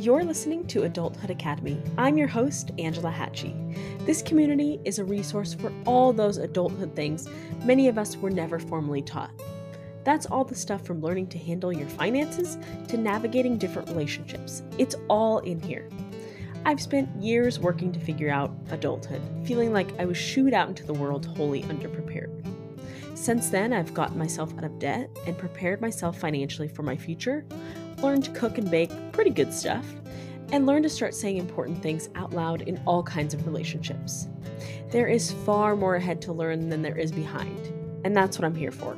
You're listening to Adulthood Academy. I'm your host, Angela Hatchie. This community is a resource for all those adulthood things many of us were never formally taught. That's all the stuff from learning to handle your finances to navigating different relationships. It's all in here. I've spent years working to figure out adulthood, feeling like I was shooed out into the world wholly underprepared. Since then, I've gotten myself out of debt and prepared myself financially for my future, learned to cook and bake pretty good stuff, and learned to start saying important things out loud in all kinds of relationships. There is far more ahead to learn than there is behind, and that's what I'm here for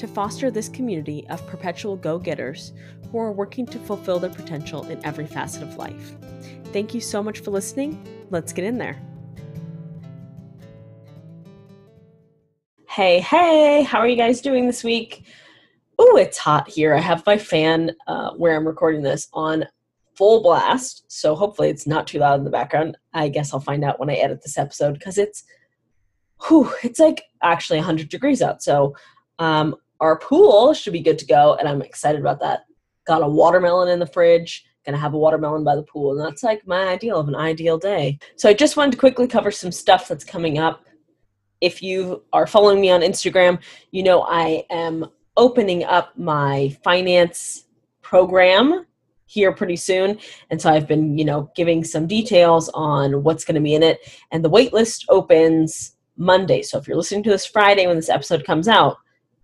to foster this community of perpetual go getters who are working to fulfill their potential in every facet of life. Thank you so much for listening. Let's get in there. Hey, hey, how are you guys doing this week? Oh, it's hot here. I have my fan uh, where I'm recording this on full blast, so hopefully it's not too loud in the background. I guess I'll find out when I edit this episode because it's, whew, it's like actually 100 degrees out. So um, our pool should be good to go, and I'm excited about that. Got a watermelon in the fridge. Gonna have a watermelon by the pool, and that's like my ideal of an ideal day. So I just wanted to quickly cover some stuff that's coming up. If you are following me on Instagram, you know I am opening up my finance program here pretty soon and so i've been you know giving some details on what's going to be in it and the waitlist opens monday so if you're listening to this friday when this episode comes out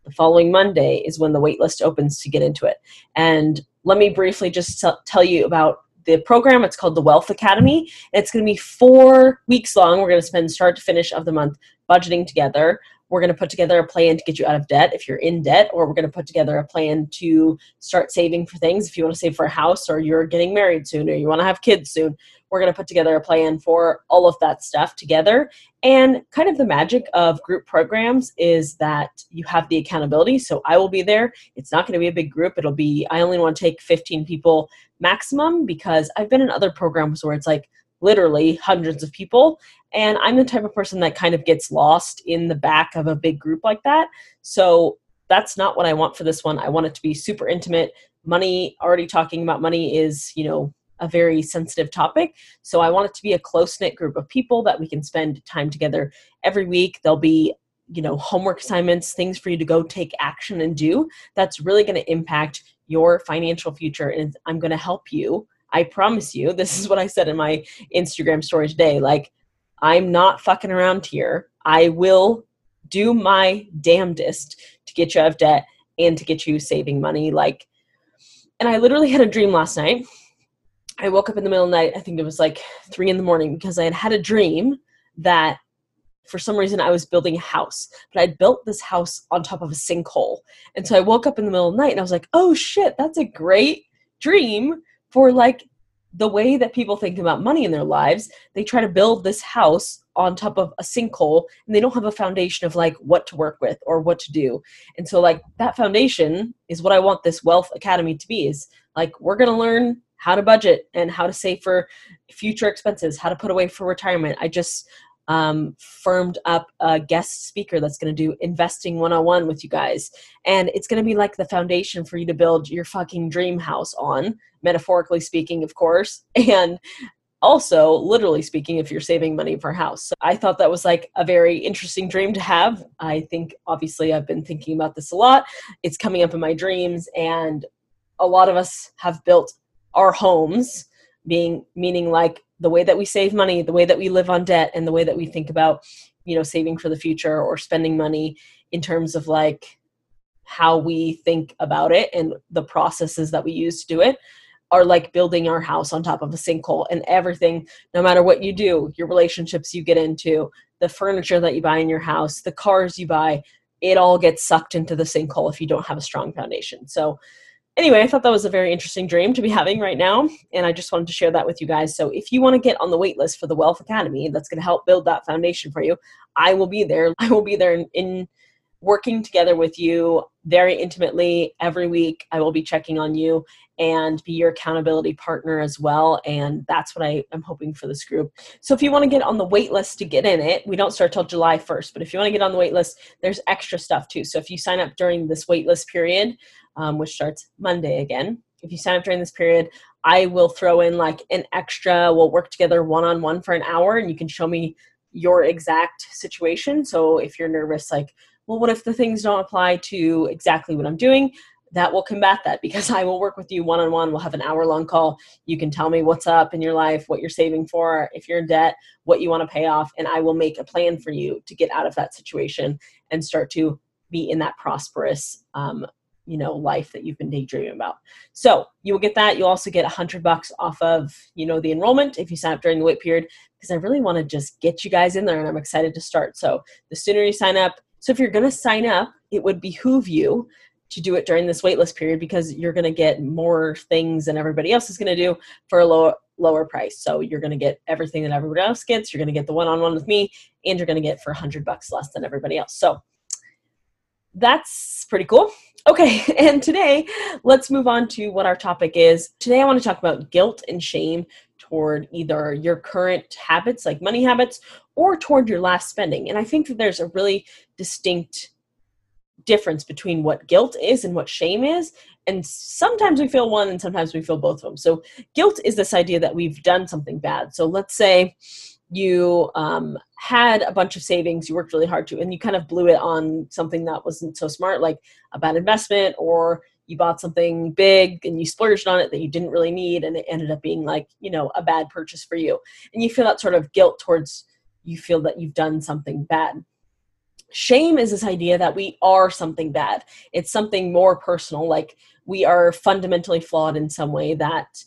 the following Monday is when the waitlist opens to get into it. And let me briefly just t- tell you about the program. It's called the Wealth Academy. It's going to be four weeks long. We're going to spend start to finish of the month budgeting together. We're going to put together a plan to get you out of debt if you're in debt, or we're going to put together a plan to start saving for things if you want to save for a house, or you're getting married soon, or you want to have kids soon. We're going to put together a plan for all of that stuff together. And kind of the magic of group programs is that you have the accountability. So I will be there. It's not going to be a big group. It'll be, I only want to take 15 people maximum because I've been in other programs where it's like literally hundreds of people. And I'm the type of person that kind of gets lost in the back of a big group like that. So that's not what I want for this one. I want it to be super intimate. Money, already talking about money is, you know, a very sensitive topic. So I want it to be a close knit group of people that we can spend time together every week. There'll be you know homework assignments things for you to go take action and do that's really going to impact your financial future and i'm going to help you i promise you this is what i said in my instagram story today like i'm not fucking around here i will do my damnedest to get you out of debt and to get you saving money like and i literally had a dream last night I woke up in the middle of the night, I think it was like three in the morning, because I had had a dream that for some reason I was building a house, but I'd built this house on top of a sinkhole. And so I woke up in the middle of the night and I was like, oh shit, that's a great dream for like the way that people think about money in their lives. They try to build this house on top of a sinkhole and they don't have a foundation of like what to work with or what to do. And so like that foundation is what I want this wealth academy to be is like we're going to learn how to budget and how to save for future expenses, how to put away for retirement. I just um, firmed up a guest speaker that's going to do investing 101 with you guys. And it's going to be like the foundation for you to build your fucking dream house on, metaphorically speaking, of course. And also, literally speaking, if you're saving money for a house. So I thought that was like a very interesting dream to have. I think, obviously, I've been thinking about this a lot. It's coming up in my dreams, and a lot of us have built our homes being meaning like the way that we save money the way that we live on debt and the way that we think about you know saving for the future or spending money in terms of like how we think about it and the processes that we use to do it are like building our house on top of a sinkhole. And everything no matter what you do your relationships you get into the furniture that you buy in your house the cars you buy it all gets sucked into the sinkhole if you don't have a strong foundation. So anyway, I thought that was a very interesting dream to be having right now, and I just wanted to share that with you guys. So if you want to get on the wait list for the Wealth Academy, that's going to help build that foundation for you. I will be there. I will be there in, in working together with you very intimately every week. I will be checking on you and be your accountability partner as well. And that's what I am hoping for this group. So if you want to get on the wait list to get in it, we don't start till July 1st, but if you want to get on the wait list, there's extra stuff too. So if you sign up during this wait list period, um, which starts Monday again, if you sign up during this period, I will throw in like an extra, we'll work together one on one for an hour and you can show me your exact situation. So if you're nervous, like, well, what if the things don't apply to exactly what I'm doing? That will combat that because I will work with you one on one. We'll have an hour long call. You can tell me what's up in your life, what you're saving for, if you're in debt, what you want to pay off, and I will make a plan for you to get out of that situation and start to be in that prosperous um, you know life that you've been daydreaming about so you will get that you'll also get a hundred bucks off of you know the enrollment if you sign up during the wait period because i really want to just get you guys in there and i'm excited to start so the sooner you sign up so if you're going to sign up it would behoove you to do it during this waitlist period because you're going to get more things than everybody else is going to do for a lower lower price so you're going to get everything that everybody else gets you're going to get the one-on-one with me and you're going to get for 100 bucks less than everybody else so that's pretty cool. Okay, and today let's move on to what our topic is. Today I want to talk about guilt and shame toward either your current habits, like money habits, or toward your last spending. And I think that there's a really distinct difference between what guilt is and what shame is. And sometimes we feel one and sometimes we feel both of them. So, guilt is this idea that we've done something bad. So, let's say you um, had a bunch of savings, you worked really hard to, and you kind of blew it on something that wasn't so smart, like a bad investment, or you bought something big and you splurged on it that you didn't really need, and it ended up being like, you know, a bad purchase for you. And you feel that sort of guilt towards you feel that you've done something bad. Shame is this idea that we are something bad. It's something more personal, like we are fundamentally flawed in some way that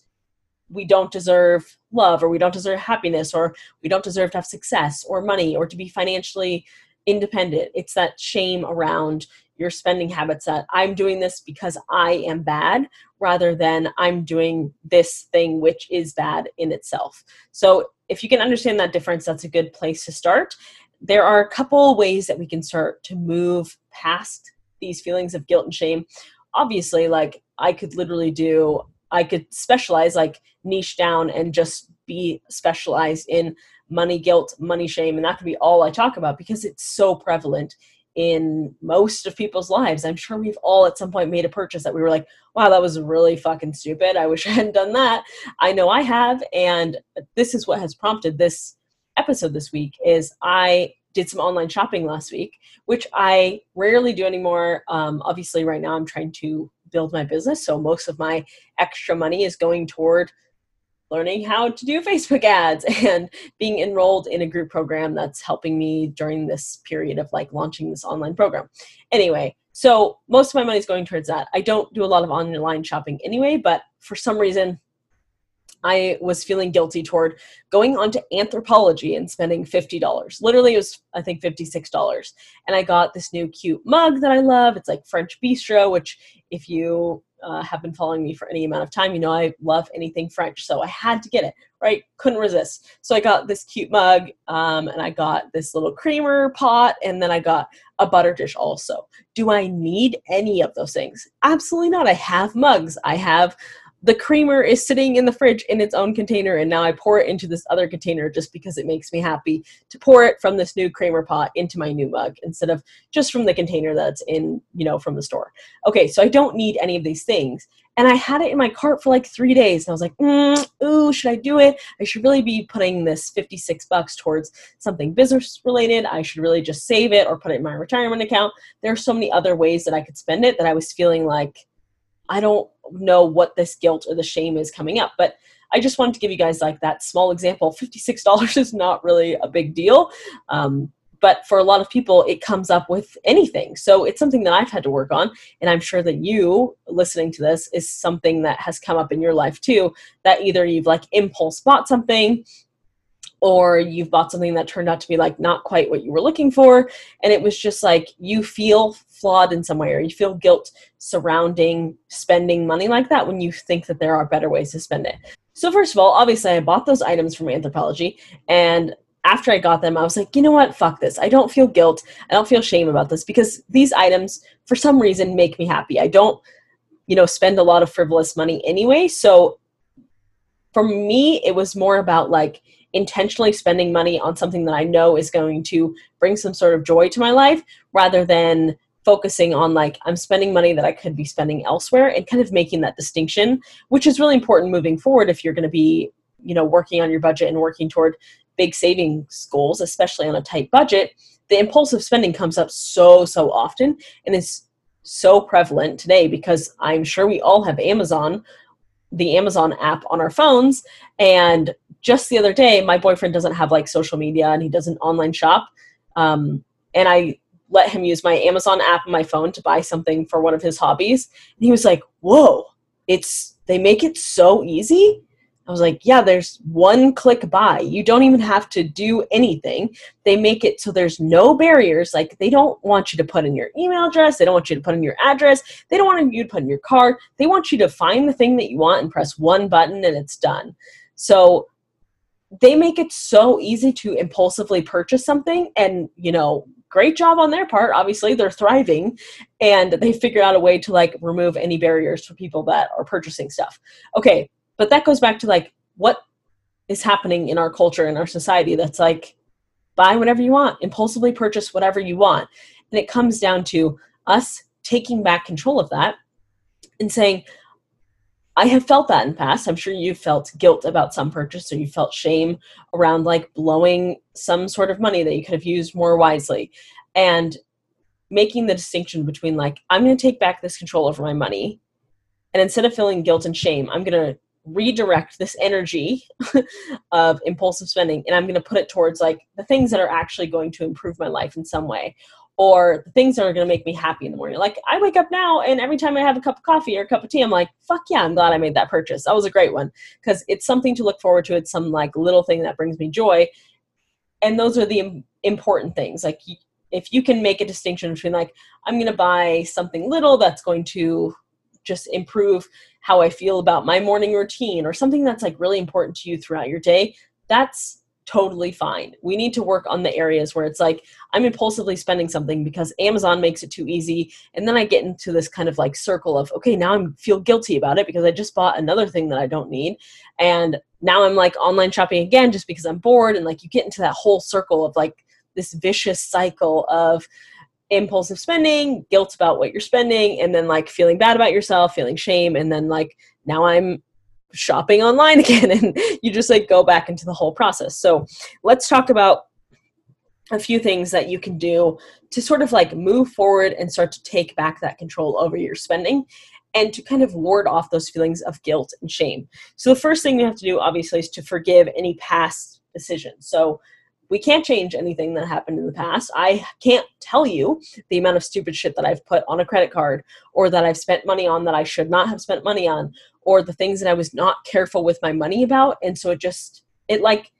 we don't deserve love or we don't deserve happiness or we don't deserve to have success or money or to be financially independent. It's that shame around your spending habits that I'm doing this because I am bad rather than I'm doing this thing which is bad in itself. So if you can understand that difference, that's a good place to start. There are a couple ways that we can start to move past these feelings of guilt and shame. Obviously, like I could literally do I could specialize, like niche down and just be specialized in money guilt, money shame, and that could be all I talk about because it's so prevalent in most of people's lives. I'm sure we've all at some point made a purchase that we were like, wow, that was really fucking stupid. I wish I hadn't done that. I know I have. And this is what has prompted this episode this week is I did some online shopping last week, which I rarely do anymore. Um, obviously, right now I'm trying to build my business. So most of my extra money is going toward learning how to do Facebook ads and being enrolled in a group program that's helping me during this period of like launching this online program. Anyway, so most of my money is going towards that. I don't do a lot of online shopping anyway, but for some reason, I was feeling guilty toward going onto Anthropologie and spending $50. Literally, it was, I think, $56. And I got this new cute mug that I love. It's like French Bistro, which, if you uh, have been following me for any amount of time, you know I love anything French. So I had to get it, right? Couldn't resist. So I got this cute mug um, and I got this little creamer pot and then I got a butter dish also. Do I need any of those things? Absolutely not. I have mugs. I have the creamer is sitting in the fridge in its own container and now I pour it into this other container just because it makes me happy to pour it from this new creamer pot into my new mug instead of just from the container that's in, you know, from the store. Okay, so I don't need any of these things. And I had it in my cart for like three days and I was like, mm, ooh, should I do it? I should really be putting this 56 bucks towards something business related. I should really just save it or put it in my retirement account. There are so many other ways that I could spend it that I was feeling like I don't know what this guilt or the shame is coming up. But I just wanted to give you guys like that small example. $56 is not really a big deal. Um, but for a lot of people, it comes up with anything. So it's something that I've had to work on. And I'm sure that you listening to this is something that has come up in your life too. That either you've like impulse bought something or you've bought something that turned out to be like not quite what you were looking for and it was just like you feel flawed in some way or you feel guilt surrounding spending money like that when you think that there are better ways to spend it. So first of all obviously i bought those items from anthropologie and after i got them i was like you know what? Fuck this. I don't feel guilt. I don't feel shame about this because these items for some reason make me happy. I don't you know spend a lot of frivolous money anyway. So for me it was more about like intentionally spending money on something that I know is going to bring some sort of joy to my life rather than focusing on like I'm spending money that I could be spending elsewhere and kind of making that distinction, which is really important moving forward if you're going to be, you know, working on your budget and working toward big savings goals, especially on a tight budget. The impulsive spending comes up so so often and is so prevalent today because I'm sure we all have Amazon, the Amazon app on our phones and just the other day my boyfriend doesn't have like social media and he doesn't online shop um, and I let him use my Amazon app on my phone to buy something for one of his hobbies. And he was like, Whoa, it's they make it so easy. I was like, yeah, there's one click buy. You don't even have to do anything. They make it so there's no barriers. Like, they don't want you to put in your email address. They don't want you to put in your address. They don't want you to put in your card. They want you to find the thing that you want and press one button and it's done. So, they make it so easy to impulsively purchase something and, you know, great job on their part. Obviously they're thriving and they figure out a way to like remove any barriers for people that are purchasing stuff. Okay but that goes back to like what is happening in our culture in our society that's like buy whatever you want impulsively purchase whatever you want. And it comes down to us taking back control of that and saying I have felt that in the past. I'm sure you've felt guilt about some purchase or you felt shame around like blowing some sort of money that you could have used more wisely. And making the distinction between like, I'm going to take back this control over my money. And instead of feeling guilt and shame, I'm going to redirect this energy of impulsive spending and I'm going to put it towards like the things that are actually going to improve my life in some way or the things that are going to make me happy in the morning. Like I wake up now and every time I have a cup of coffee or a cup of tea, I'm like, fuck yeah, I'm glad I made that purchase. That was a great one because it's something to look forward to. It's some like little thing that brings me joy. And those are the important things. Like if you can make a distinction between like, I'm going to buy something little that's going to just improve how I feel about my morning routine or something that's like really important to you throughout your day, that's totally fine. We need to work on the areas where it's like I'm impulsively spending something because Amazon makes it too easy and then I get into this kind of like circle of okay, now I feel guilty about it because I just bought another thing that I don't need and now I'm like online shopping again just because I'm bored and like you get into that whole circle of like this vicious cycle of impulsive spending, guilt about what you're spending and then like feeling bad about yourself, feeling shame and then like now I'm shopping online again and you just like go back into the whole process so let's talk about a few things that you can do to sort of like move forward and start to take back that control over your spending and to kind of ward off those feelings of guilt and shame. So, the first thing you have to do, obviously, is to forgive any past decisions. So, we can't change anything that happened in the past. I can't tell you the amount of stupid shit that I've put on a credit card or that I've spent money on that I should not have spent money on or the things that I was not careful with my money about. And so it just, it like,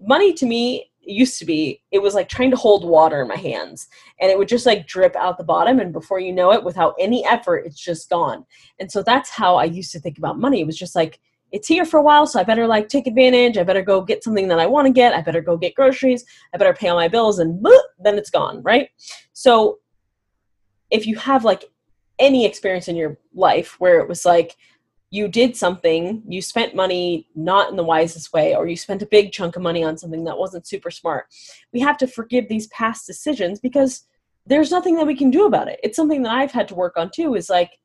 money to me used to be, it was like trying to hold water in my hands and it would just like drip out the bottom. And before you know it, without any effort, it's just gone. And so that's how I used to think about money. It was just like, it's here for a while, so I better like take advantage. I better go get something that I want to get. I better go get groceries. I better pay all my bills, and then it's gone, right? So, if you have like any experience in your life where it was like you did something, you spent money not in the wisest way, or you spent a big chunk of money on something that wasn't super smart, we have to forgive these past decisions because there's nothing that we can do about it. It's something that I've had to work on too, is like,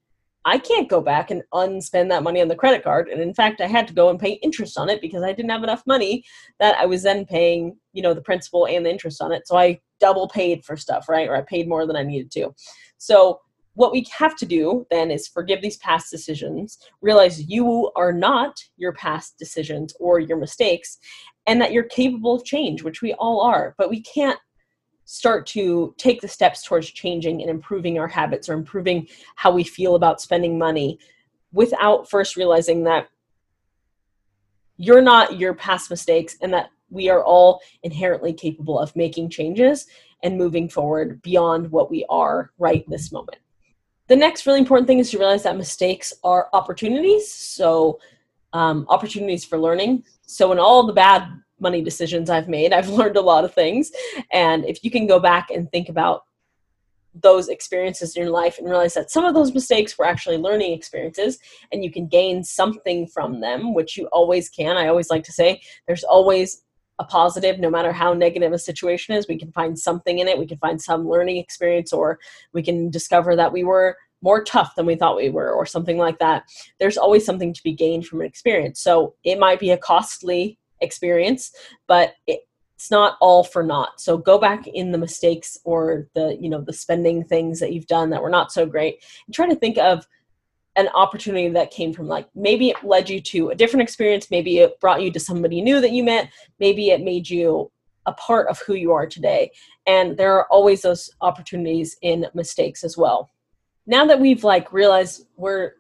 I can't go back and unspend that money on the credit card. And in fact, I had to go and pay interest on it because I didn't have enough money that I was then paying, you know, the principal and the interest on it. So I double paid for stuff, right? Or I paid more than I needed to. So what we have to do then is forgive these past decisions, realize you are not your past decisions or your mistakes, and that you're capable of change, which we all are. But we can't start to take the steps towards changing and improving our habits or improving how we feel about spending money without first realizing that you're not your past mistakes and that we are all inherently capable of making changes and moving forward beyond what we are right this moment. The next really important thing is to realize that mistakes are opportunities. So, um, opportunities for learning. So, in all the bad money decisions I've made. I've learned a lot of things. And if you can go back and think about those experiences in your life and realize that some of those mistakes were actually learning experiences and you can gain something from them, which you always can. I always like to say there's always a positive no matter how negative a situation is we can find something in it we can find some learning experience or we can discover that we were more tough than we thought we were or something like that there's always something to be gained from an experience so it might be a costly experience but it, it's not all for naught. So go back in the mistakes or the you know the spending things that you've done that were not so great and try to think of an opportunity that came from like maybe it led you to a different experience. Maybe it brought you to somebody new that you met. Maybe it made you a part of who you are today. And there are always those opportunities in mistakes as well. Now that we've like realized we're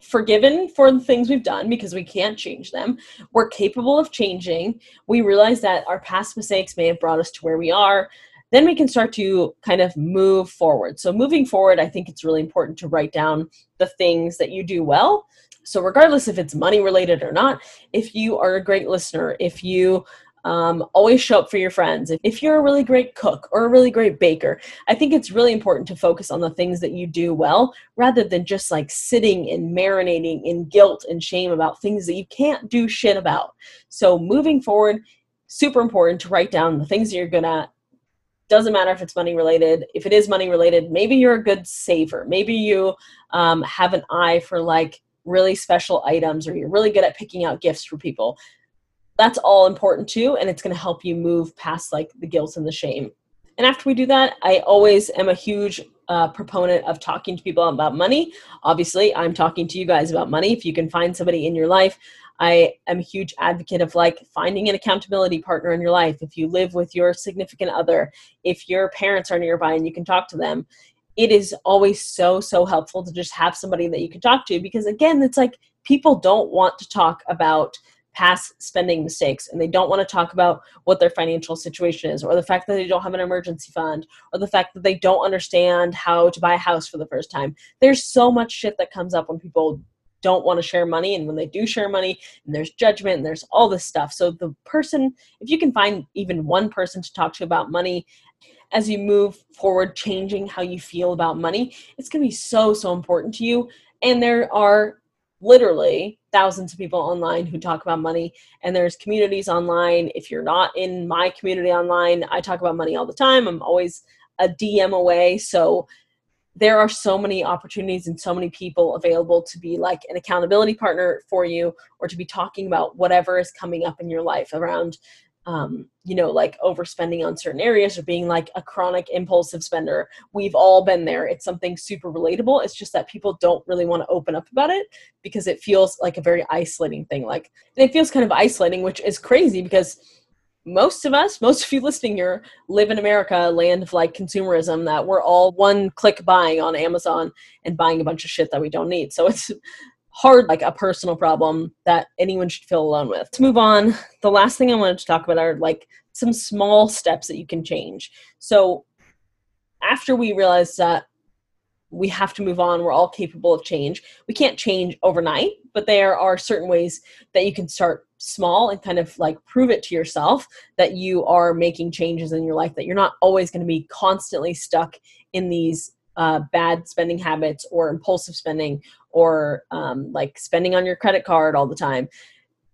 forgiven for the things we've done because we can't change them. We're capable of changing. We realize that our past mistakes may have brought us to where we are. Then we can start to kind of move forward. So, moving forward, I think it's really important to write down the things that you do well. So, regardless if it's money related or not, if you are a great listener, if you um, always show up for your friends. If you're a really great cook or a really great baker, I think it's really important to focus on the things that you do well rather than just like sitting and marinating in guilt and shame about things that you can't do shit about. So, moving forward, super important to write down the things that you're good at. Doesn't matter if it's money related. If it is money related, maybe you're a good saver. Maybe you um, have an eye for like really special items or you're really good at picking out gifts for people that's all important too and it's going to help you move past like the guilt and the shame. And after we do that i always am a huge uh, proponent of talking to people about money. Obviously i'm talking to you guys about money. If you can find somebody in your life i am a huge advocate of like finding an accountability partner in your life. If you live with your significant other if your parents are nearby and you can talk to them it is always so so helpful to just have somebody that you can talk to because again it's like people don't want to talk about past spending mistakes and they don't want to talk about what their financial situation is or the fact that they don't have an emergency fund or the fact that they don't understand how to buy a house for the first time. There's so much shit that comes up when people don't want to share money and when they do share money and there's judgment and there's all this stuff. So the person if you can find even one person to talk to about money as you move forward changing how you feel about money it's going to be so so important to you. And there are literally thousands of people online who talk about money and there's communities online. If you're not in my community online i talk about money all the time. I'm always a dm away. So there are so many opportunities and so many people available to be like an accountability partner for you or to be talking about whatever is coming up in your life around um, you know, like overspending on certain areas or being like a chronic impulsive spender. We've all been there. It's something super relatable. It's just that people don't really want to open up about it because it feels like a very isolating thing. Like, and it feels kind of isolating, which is crazy because most of us, most of you listening here, live in America, land of like consumerism, that we're all one click buying on Amazon and buying a bunch of shit that we don't need. So it's hard, like a personal problem that anyone should feel alone with. To move on, the last thing I wanted to talk about are like some small steps that you can change. So after we realize that we have to move on, we're all capable of change. We can't change overnight, but there are certain ways that you can start small and kind of like prove it to yourself that you are making changes in your life, that you're not always going to be constantly stuck in these uh, bad spending habits or impulsive spending or um, like spending on your credit card all the time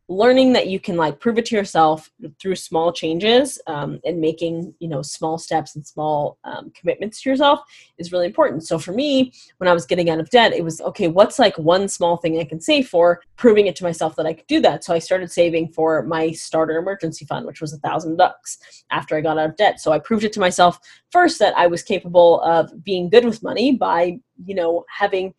learning that you can like prove it to yourself through small changes um, and making you know small steps and small um, commitments to yourself is really important. So for me when i was getting out of debt it was okay what's like one small thing i can save for proving it to myself that i could do that? So i started saving for my starter emergency fund which was a thousand bucks after i got out of debt. So i proved it to myself first that i was capable of being good with money by you know having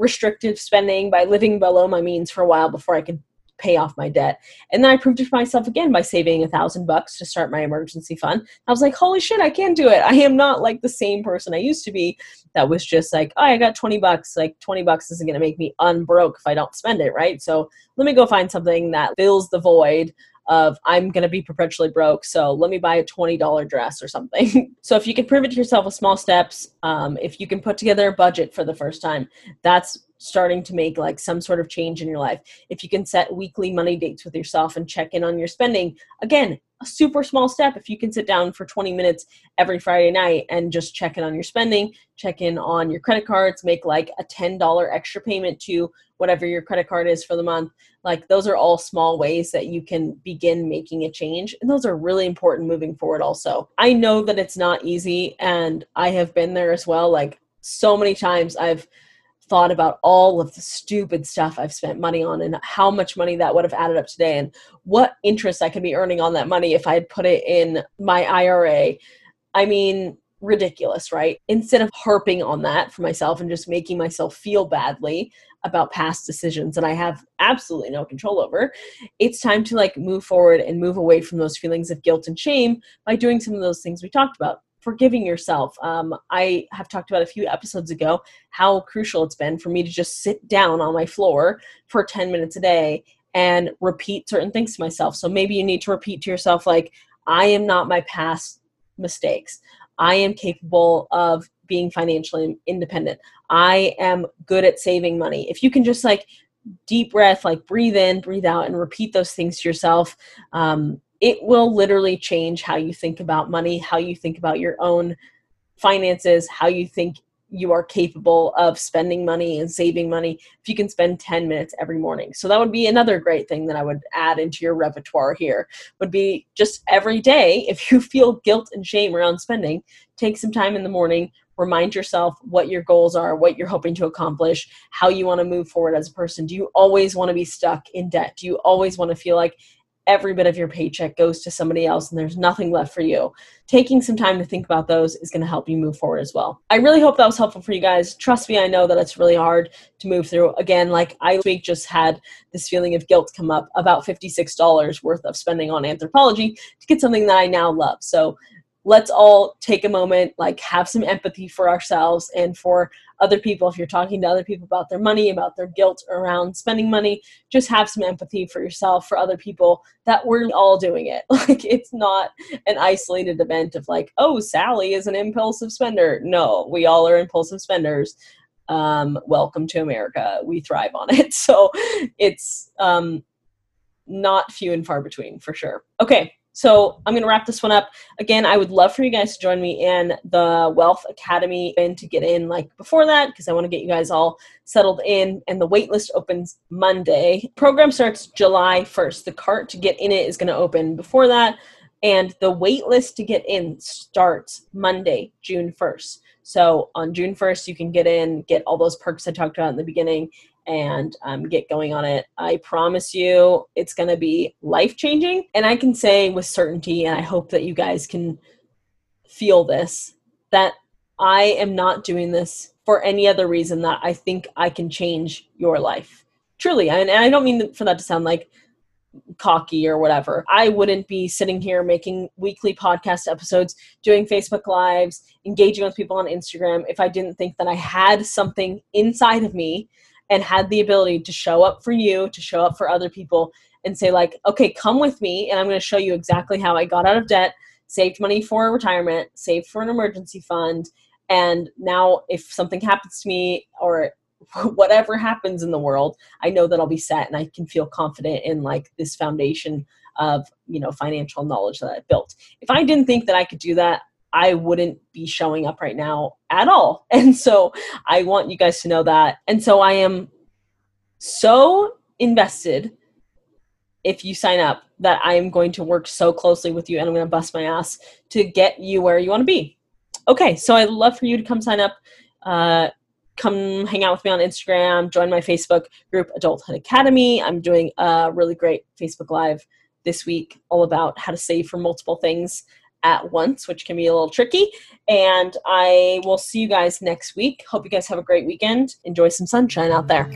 restrictive spending by living below my means for a while before I could pay off my debt. And then I proved it to myself again by saving a thousand bucks to start my emergency fund. I was like, holy shit, I can do it. I am not like the same person I used to be that was just like, oh, I got 20 bucks. Like 20 bucks isn't going to make me unbroke if I don't spend it, right? So let me go find something that fills the void of I'm going to be perpetually broke, so let me buy a $20 dress or something. so if you can prove it to yourself with small steps, um, if you can put together a budget for the first time, that's starting to make like some sort of change in your life. If you can set weekly money dates with yourself and check in on your spending, again, a super small step if you can sit down for 20 minutes every Friday night and just check in on your spending, check in on your credit cards, make like a $10 extra payment to whatever your credit card is for the month. Like those are all small ways that you can begin making a change. And those are really important moving forward also. I know that it's not easy and I have been there as well. Like so many times I've thought about all of the stupid stuff I've spent money on and how much money that would have added up today and what interest I could be earning on that money if I had put it in my IRA. I mean, ridiculous, right? Instead of harping on that for myself and just making myself feel badly about past decisions that I have absolutely no control over, it's time to like move forward and move away from those feelings of guilt and shame by doing some of those things we talked about forgiving yourself. Um, I have talked about a few episodes ago how crucial it's been for me to just sit down on my floor for 10 minutes a day and repeat certain things to myself. So maybe you need to repeat to yourself, like, I am not my past mistakes. I am capable of being financially independent. I am good at saving money. If you can just like deep breath, like breathe in, breathe out, and repeat those things to yourself, um, it will literally change how you think about money, how you think about your own finances, how you think you are capable of spending money and saving money if you can spend 10 minutes every morning. So that would be another great thing that I would add into your repertoire here would be just every day if you feel guilt and shame around spending, take some time in the morning, remind yourself what your goals are, what you're hoping to accomplish, how you want to move forward as a person. Do you always want to be stuck in debt? Do you always want to feel like every bit of your paycheck goes to somebody else and there's nothing left for you. Taking some time to think about those is going to help you move forward as well. I really hope that was helpful for you guys. Trust me, I know that it's really hard to move through. Again, like I week just had this feeling of guilt come up about $56 worth of spending on Anthropologie to get something that I now love. So let's all take a moment, like have some empathy for ourselves and for other people. If you're talking to other people about their money, about their guilt around spending money, just have some empathy for yourself, for other people that we're all doing it. Like it's not an isolated event of like, oh, Sally is an impulsive spender. No, we all are impulsive spenders. Um, welcome to America. We thrive on it. So it's um, not few and far between for sure. Okay, so I'm going to wrap this one up. Again, I would love for you guys to join me in the Wealth Academy and to get in like before that because I want to get you guys all settled in. And the waitlist opens Monday. Program starts July 1st. The cart to get in it is going to open before that. And the waitlist to get in starts Monday, June 1st. So on June 1st, you can get in, get all those perks I talked about in the beginning, and um, get going on it. I promise you it's going to be life changing. And I can say with certainty, and I hope that you guys can feel this, that I am not doing this for any other reason that I think I can change your life. Truly. And I don't mean for that to sound like cocky or whatever. I wouldn't be sitting here making weekly podcast episodes, doing Facebook Lives, engaging with people on Instagram if I didn't think that I had something inside of me and had the ability to show up for you, to show up for other people, and say, like, okay, come with me, and I'm going to show you exactly how I got out of debt, saved money for retirement, saved for an emergency fund. And now, if something happens to me or whatever happens in the world, I know that I'll be set and I can feel confident in like this foundation of, you know, financial knowledge that I built. If I didn't think that I could do that, I wouldn't be showing up right now at all. And so I want you guys to know that. And so I am so invested if you sign up that I am going to work so closely with you and I'm going to bust my ass to get you where you want to be. Okay, so I'd love for you to come sign up. Uh, come hang out with me on Instagram, join my Facebook group, Adulthood Academy. I'm doing a really great Facebook Live this week all about how to save for multiple things at once, which can be a little tricky. And I will see you guys next week. Hope you guys have a great weekend. Enjoy some sunshine out there.